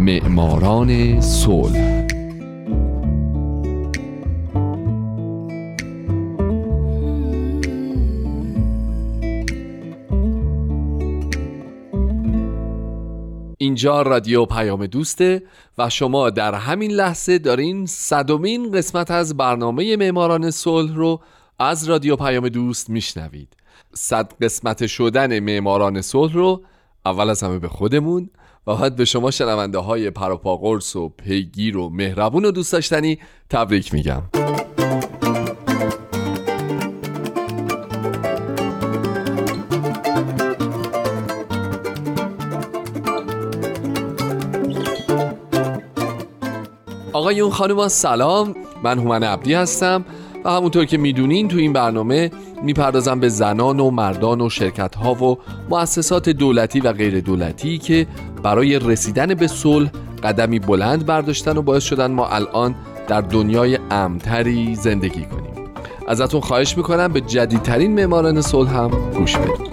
معماران صلح. اینجا رادیو پیام دوسته و شما در همین لحظه دارین صدومین قسمت از برنامه معماران صلح رو از رادیو پیام دوست میشنوید. صد قسمت شدن معماران صلح رو اول از همه به خودمون و بعد به شما شنونده های پروپاگورس و پیگیر و مهربون و دوست داشتنی تبریک میگم. آقایون خانوما سلام. من هومن عبدی هستم و همونطور که می‌دونین تو این برنامه می‌پردازم به زنان و مردان و شرکت ها و مؤسسات دولتی و غیر دولتی که برای رسیدن به صلح قدمی بلند برداشتن و باعث شدن ما الان در دنیای امتری زندگی کنیم. ازتون خواهش می‌کنم به جدیدترین معماران صلح هم گوش بدید.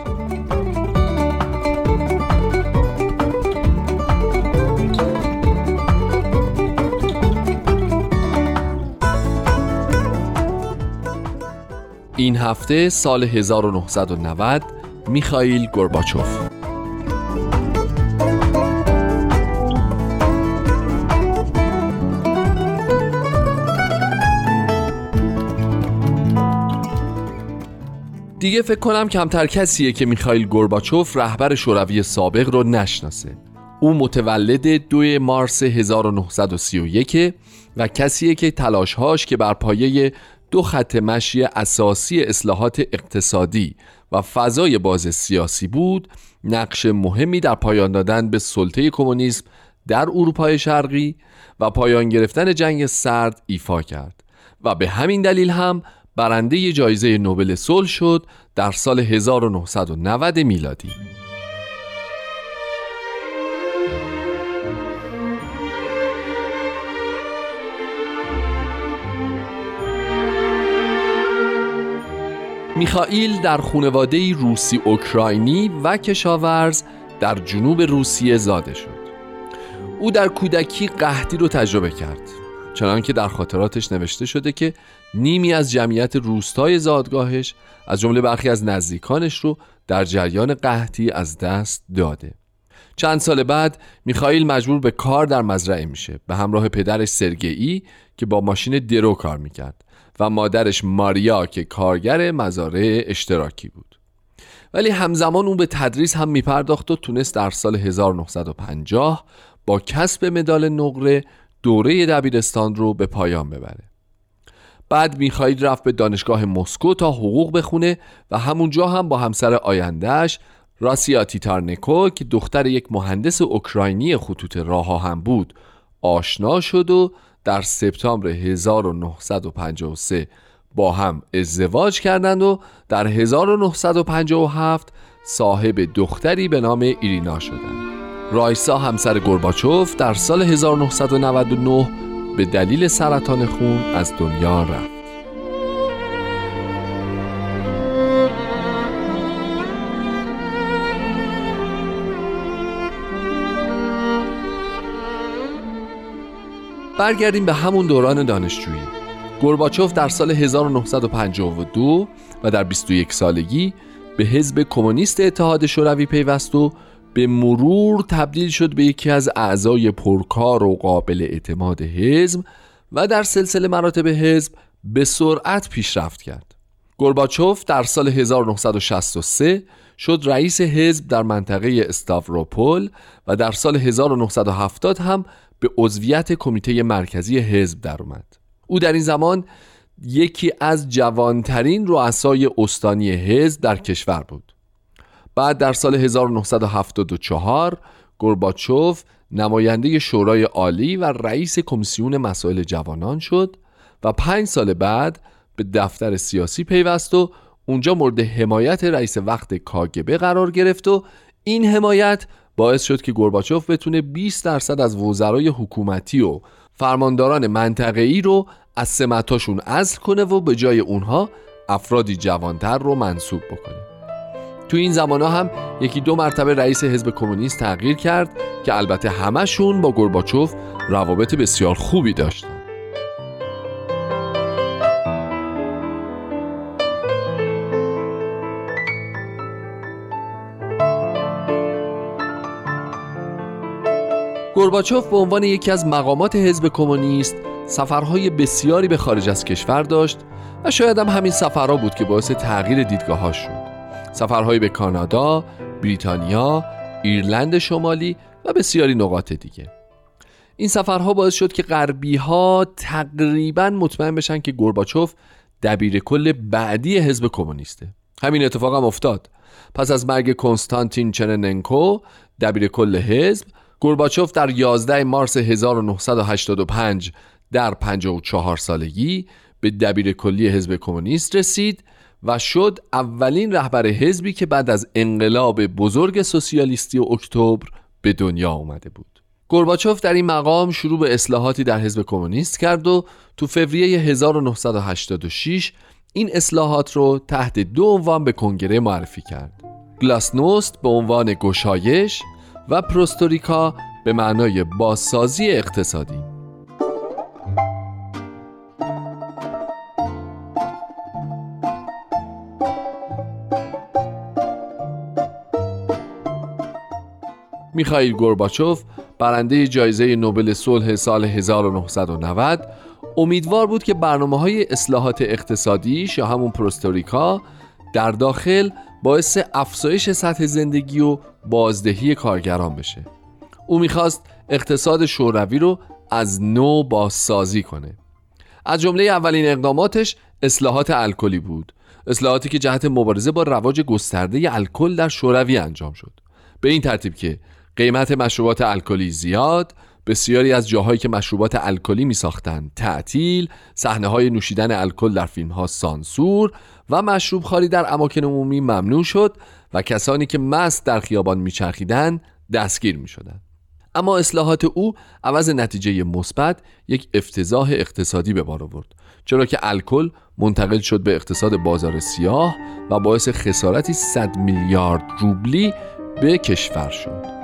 این هفته سال 1990 میخائیل گورباچوف. دیگه فکر کنم کمتر کسیه که میخائیل گورباچوف رهبر شوروی سابق رو نشناسه. او متولد 2 مارس 1931 و کسیه که تلاشهاش که بر پایه دو خط مشی اساسی اصلاحات اقتصادی و فضای باز سیاسی بود نقش مهمی در پایان دادن به سلطه کمونیسم در اروپای شرقی و پایان گرفتن جنگ سرد ایفا کرد. و به همین دلیل هم برنده جایزه نوبل صلح شد در سال 1990 میلادی. میخائیل در خانواده روسی اوکراینی و کشاورز در جنوب روسیه زاده شد. او در کودکی قحطی رو تجربه کرد چنانکه در خاطراتش نوشته شده که نیمی از جمعیت روستای زادگاهش از جمله برخی از نزدیکانش رو در جریان قحطی از دست داده. چند سال بعد میخائیل مجبور به کار در مزرعه میشه به همراه پدرش سرگئی که با ماشین درو کار می‌کرد. و مادرش ماریا که کارگر مزارع اشتراکی بود. ولی همزمان اون به تدریس هم میپرداخت و تونست در سال 1950 با کسب مدال نقره دوره دبیرستان رو به پایان ببره. بعد می‌خواهید رفت به دانشگاه مسکو تا حقوق بخونه و همونجا هم با همسر آیندهش راسیا تیتارنکو که دختر یک مهندس اوکراینی خطوط راه هم بود آشنا شد و در سپتامبر 1953 با هم ازدواج کردند و در 1957 صاحب دختری به نام ایرینا شدند. رایسا همسر گرباچوف در سال 1999 به دلیل سرطان خون از دنیا رفت. برگردیم به همون دوران دانشجویی گورباچوف در سال 1952 و در 21 سالگی به حزب کمونیست اتحاد شوروی پیوست و به مرور تبدیل شد به یکی از اعضای پرکار و قابل اعتماد حزب و در سلسله مراتب حزب به سرعت پیشرفت کرد. گورباچوف در سال 1963 شد رئیس حزب در منطقه استاوروپول و در سال 1970 هم به عضویت کمیته مرکزی حزب در اومد. او در این زمان یکی از جوانترین رؤسای استانی حزب در کشور بود. بعد در سال 1974 گورباچوف نماینده شورای عالی و رئیس کمیسیون مسائل جوانان شد و پنج سال بعد به دفتر سیاسی پیوست و اونجا مورد حمایت رئیس وقت کاگبه قرار گرفت و این حمایت باعث شد که گورباچوف بتونه 20 درصد از وزرای حکومتی و فرمانداران منطقه‌ای رو از سمتاشون ازل کنه و به جای اونها افرادی جوانتر رو منصوب بکنه. تو این زمان هم یکی دو مرتبه رئیس حزب کمونیست تغییر کرد که البته همشون با گرباچوف روابط بسیار خوبی داشتن. گرباچوف به عنوان یکی از مقامات حزب کمونیست سفرهای بسیاری به خارج از کشور داشت و شاید هم همین سفرها بود که باعث تغییر دیدگاه شد. سفرهایی به کانادا، بریتانیا، ایرلند شمالی و بسیاری نقاط دیگه. این سفرها باعث شد که غربی ها تقریبا مطمئن بشن که گورباچوف دبیر کل بعدی حزب کمونیسته. همین اتفاق هم افتاد. پس از مرگ کنستانتین چرننکو دبیر کل حزب گورباچوف در 11 مارس 1985 در 54 سالگی به دبیر کلی حزب کمونیست رسید و شد اولین رهبر حزبی که بعد از انقلاب بزرگ سوسیالیستی اکتبر به دنیا آمده بود. گورباچوف در این مقام شروع به اصلاحاتی در حزب کمونیست کرد و تو فوریه 1986 این اصلاحات رو تحت دو عنوان به کنگره معرفی کرد. گلاسنوست به عنوان گشایش و پروستوریکا به معنای بازسازی اقتصادی. میخائیل گورباچوف برنده جایزه نوبل صلح سال 1990 امیدوار بود که برنامه های اصلاحات اقتصادی یا همون پروستوریکا در داخل باعث افزایش سطح زندگی و بازدهی کارگران بشه. او می‌خواست اقتصاد شوروی رو از نو بازسازی کنه. از جمله اولین اقداماتش اصلاحات الکلی بود. اصلاحاتی که جهت مبارزه با رواج گسترده الکل در شوروی انجام شد. به این ترتیب که قیمت مشروبات الکلی زیاد بسیاری از جاهایی که مشروبات الکلی می ساختن تعطیل صحنه های نوشیدن الکل در فیلم ها سانسور و مشروب خاری در اماکن عمومی ممنوع شد و کسانی که مست در خیابان میچرخیدند دستگیر می شدن. اما اصلاحات او عوض نتیجه مثبت یک افتضاح اقتصادی به بار آورد چرا که الکل منتقل شد به اقتصاد بازار سیاه و باعث خسارتی 100 میلیارد روبلی به کشور شد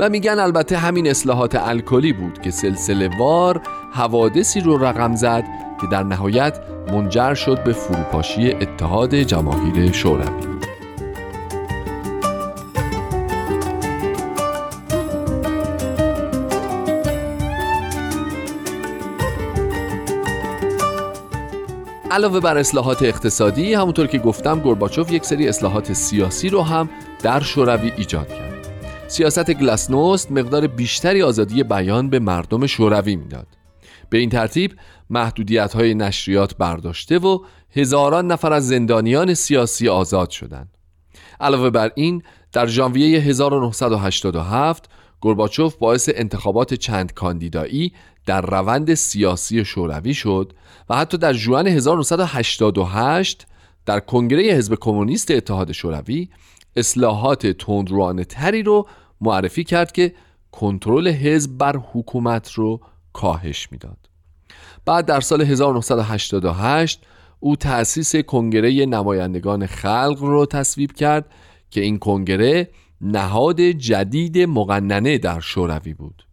و میگن البته همین اصلاحات الکلی بود که سلسله وار حوادثی رو رقم زد که در نهایت منجر شد به فروپاشی اتحاد جماهیر شوروی. علاوه بر اصلاحات اقتصادی همونطور که گفتم گورباچوف یک سری اصلاحات سیاسی رو هم در شوروی ایجاد کرد. سیاست گلاسنوست مقدار بیشتری آزادی بیان به مردم شوروی می‌داد. به این ترتیب محدودیت های نشریات برداشته و هزاران نفر از زندانیان سیاسی آزاد شدند. علاوه بر این در ژانویه 1987 گورباچوف باعث انتخابات چند کاندیدایی در روند سیاسی شوروی شد و حتی در ژوئن 1988 در کنگره حزب کمونیست اتحاد شوروی اصلاحات تندروانه تری رو معرفی کرد که کنترل حزب بر حکومت رو کاهش می‌داد. بعد در سال 1988 او تأسیس کنگره نمایندگان خلق رو تصویب کرد که این کنگره نهاد جدید مقننه در شوروی بود.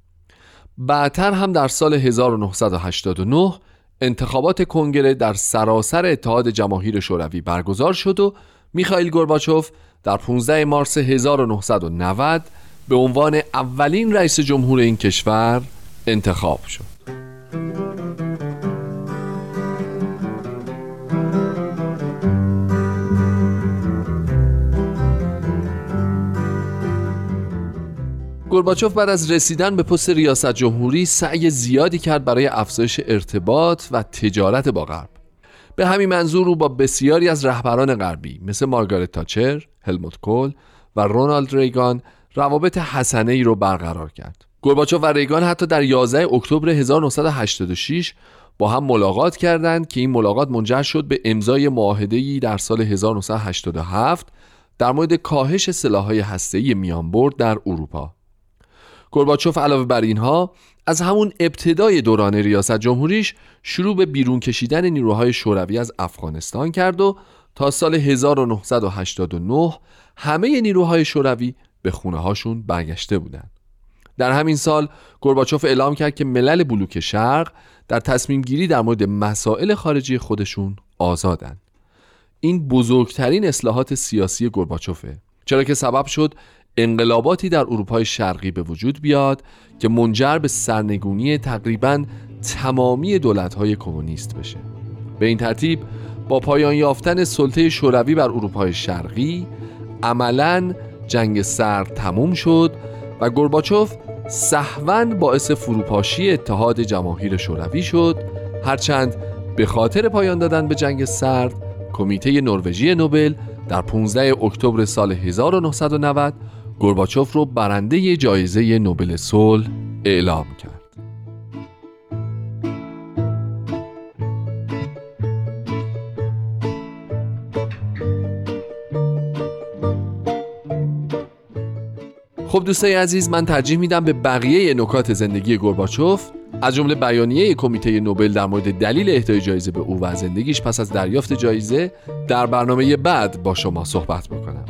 بعدتر هم در سال 1989 انتخابات کنگره در سراسر اتحاد جماهیر شوروی برگزار شد و میخائیل گورباچوف در 15 مارس 1990 به عنوان اولین رئیس جمهور این کشور انتخاب شد. گورباچوف بعد از رسیدن به پست ریاست جمهوری سعی زیادی کرد برای افزایش ارتباط و تجارت با غرب. به همین منظور او با بسیاری از رهبران غربی مثل مارگارت تاچر، هلموت کول و رونالد ریگان روابط حسنه ای رو برقرار کرد. گورباچوف و ریگان حتی در 11 اکتبر 1986 با هم ملاقات کردند که این ملاقات منجر شد به امضای معاهده‌ای در سال 1987 در مورد کاهش سلاح‌های هسته‌ای میانبرد در اروپا. گورباچوف علاوه بر اینها از همون ابتدای دوران ریاست جمهوریش شروع به بیرون کشیدن نیروهای شوروی از افغانستان کرد و تا سال 1989 همه نیروهای شوروی به خونه هاشون برگشته بودند. در همین سال گورباچوف اعلام کرد که ملل بلوک شرق در تصمیم گیری در مورد مسائل خارجی خودشون آزادند. این بزرگترین اصلاحات سیاسی گورباچوفه چرا که سبب شد انقلاباتی در اروپای شرقی به وجود بیاد که منجر به سرنگونی تقریبا تمامی دولت‌های کمونیست بشه به این ترتیب با پایان یافتن سلطه شوروی بر اروپای شرقی عملا جنگ سرد تموم شد و گورباچوف سهوا باعث فروپاشی اتحاد جماهیر شوروی شد هرچند به خاطر پایان دادن به جنگ سرد کمیته نروژی نوبل در 15 اکتبر سال 1990 گورباچوف رو برنده جایزه نوبل صلح اعلام کرد. خب دوستای عزیز من ترجیح میدم به بقیه نکات زندگی گورباچوف از جمله بیانیه کمیته نوبل در مورد دلیل اهدای جایزه به او و زندگیش پس از دریافت جایزه در برنامه بعد با شما صحبت بکنم.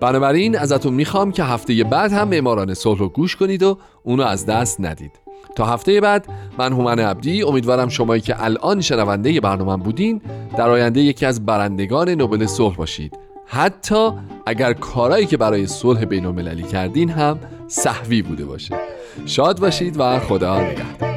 بنابراین ازتون می‌خوام که هفته بعد هم معماران صلح رو گوش کنید و اونو از دست ندید. تا هفته بعد من هومن عبدی امیدوارم شمایی که الان شنونده برنامه بودین در آینده یکی از برندگان نوبل صلح باشید. حتی اگر کارایی که برای صلح بین کردین هم صحوی بوده باشه. شاد باشید و خدا نگهدار.